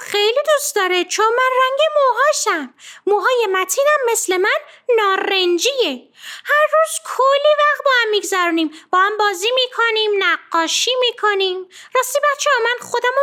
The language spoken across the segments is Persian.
خیلی دوست داره چون من رنگ موهاشم. موهای متینم مثل من نارنجیه. هر روز کلی وقت با هم میگذرونیم. با هم بازی می‌کنیم نقاشی می‌کنیم. راستی بچه ها من خودم رو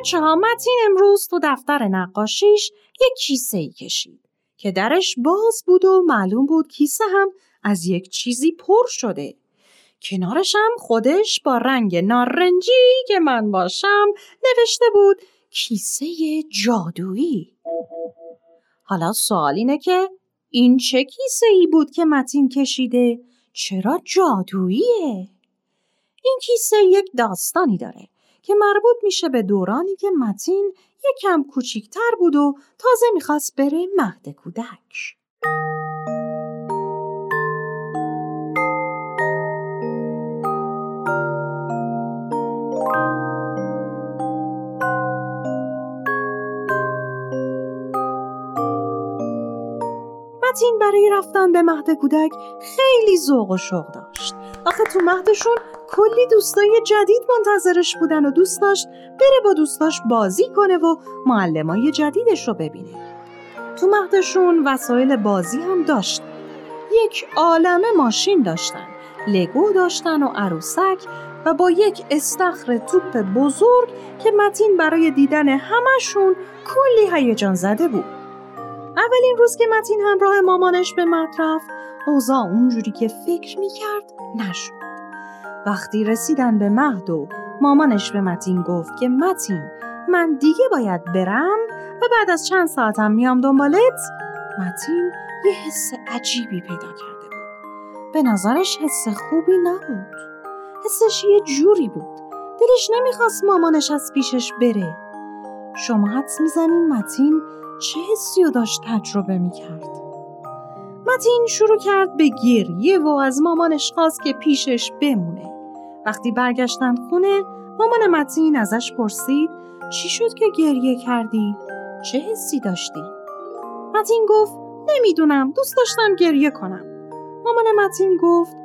بچه ها متین امروز تو دفتر نقاشیش یک کیسه ای کشید که درش باز بود و معلوم بود کیسه هم از یک چیزی پر شده. کنارش هم خودش با رنگ نارنجی که من باشم نوشته بود کیسه جادویی. حالا سوال اینه که این چه کیسه ای بود که متین کشیده؟ چرا جادوییه؟ این کیسه یک داستانی داره که مربوط میشه به دورانی که متین یکم کوچیکتر بود و تازه می‌خواست بره مهد کودک. متین برای رفتن به مهد کودک خیلی ذوق و شوق داشت. آخه تو مهدشون کلی دوستای جدید منتظرش بودن و دوست داشت بره با دوستاش بازی کنه و معلمای جدیدش رو ببینه. تو مهدشون وسایل بازی هم داشت. یک عالمه ماشین داشتن. لگو داشتن و عروسک و با یک استخر توپ بزرگ که متین برای دیدن همشون کلی هیجان زده بود. اولین روز که متین همراه مامانش به مهد رفت اوضاع اونجوری که فکر می‌کرد نشد. وقتی رسیدن به مهد و مامانش به متین گفت که متین من دیگه باید برم و بعد از چند ساعتم میام دنبالت متین یه حس عجیبی پیدا کرده بود. به نظرش حس خوبی نبود. حسش یه جوری بود. دلش نمی‌خواست مامانش از پیشش بره. شما حدس می‌زنین متین چه حسی رو داشت تجربه می‌کرد؟ متین شروع کرد به گریه و از مامانش خواست که پیشش بمونه. وقتی برگشتن خونه مامان متین ازش پرسید چی شد که گریه کردی؟ چه حسی داشتی؟ متین گفت نمی‌دونم دوست داشتم گریه کنم. مامان متین گفت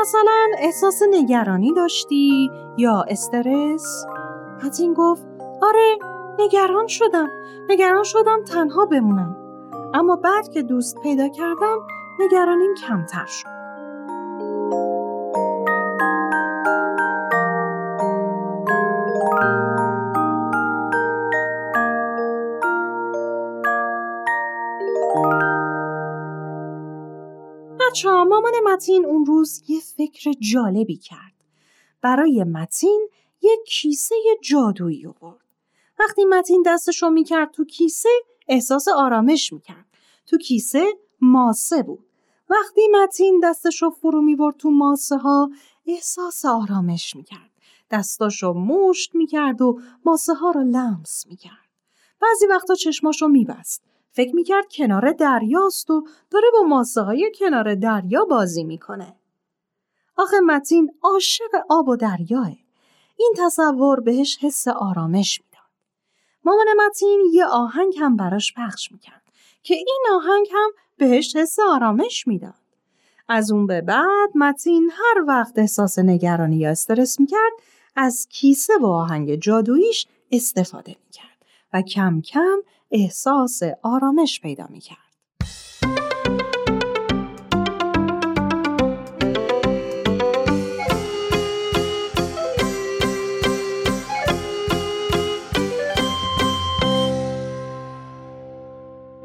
مثلا احساس نگرانی داشتی یا استرس؟ متین گفت آره نگران شدم نگران شدم تنها بمونم اما بعد که دوست پیدا کردم نگرانیم کمتر شد بچه ها مامان متین اون روز یه فکر جالبی کرد. برای متین یک کیسه جادویی آورد. وقتی متین دستشو می‌کرد تو کیسه احساس آرامش می‌کرد. تو کیسه ماسه بود. وقتی متین دستشو فرو می‌برد تو ماسه ها احساس آرامش می‌کرد. دستاشو مشت می‌کرد و ماسه ها رو لمس می‌کرد. بعضی وقتا چشماشو میبست. فکر می‌کرد کنار دریاست و داره با ماسه های کنار دریا بازی می‌کنه. آخه متین عاشق آب و دریاه. این تصور بهش حس آرامش می‌داد. مامان متین یه آهنگ هم براش پخش می‌کرد که این آهنگ هم بهش حس آرامش می‌داد. از اون به بعد متین هر وقت احساس نگرانی یا استرس می‌کرد از کیسه و آهنگ جادوییش استفاده می‌کرد و کم کم احساس آرامش پیدا می کرد.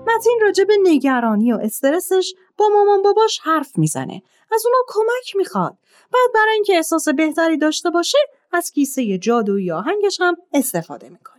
متین راجع به نگرانی و استرسش با مامان باباش حرف می‌زنه. از اونا کمک می‌خواد. بعد برای اینکه احساس بهتری داشته باشه از کیسه جادویی آهنگش هم استفاده می‌کنه.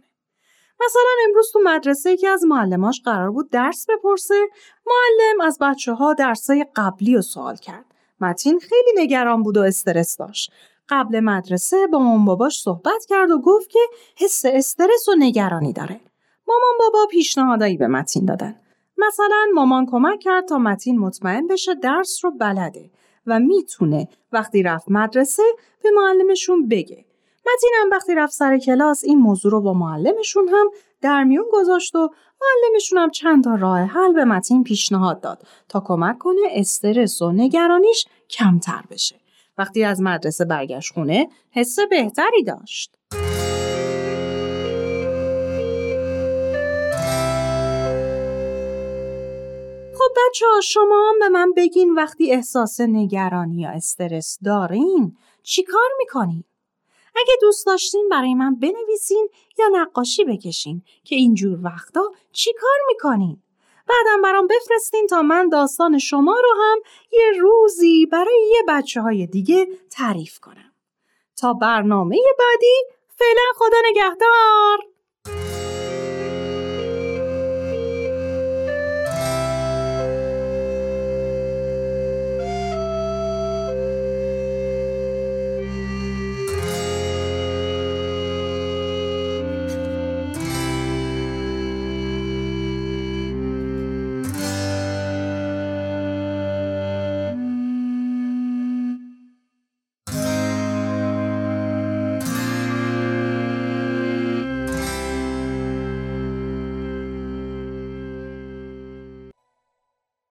مثلا امروز تو مدرسه یکی از معلماش قرار بود درس بپرسه. معلم از بچه ها درسای قبلی رو سوال کرد. متین خیلی نگران بود و استرس داشت. قبل مدرسه با مامان باباش صحبت کرد و گفت که حس استرس و نگرانی داره. مامان بابا پیشنهادایی به متین دادن. مثلا مامان کمک کرد تا متین مطمئن بشه درس رو بلده و می‌تونه وقتی رفت مدرسه به معلمشون بگه. متین هم وقتی رفت سر کلاس این موضوع رو با معلمشون هم در میون گذاشت و معلمشون هم چند تا راه حل به متین پیشنهاد داد تا کمک کنه استرس و نگرانیش کمتر بشه. وقتی از مدرسه برگشت خونه حس بهتری داشت. خب بچه ها شما هم به من بگین وقتی احساس نگرانی یا استرس دارین چی کار می‌کنین؟ اگه دوست داشتین برای من بنویسین یا نقاشی بکشین که اینجور وقتا چی کار می‌کنین؟ بعدم برام بفرستین تا من داستان شما رو هم یه روزی برای یه بچه های دیگه تعریف کنم. تا برنامه بعدی فعلا خدا نگهدار!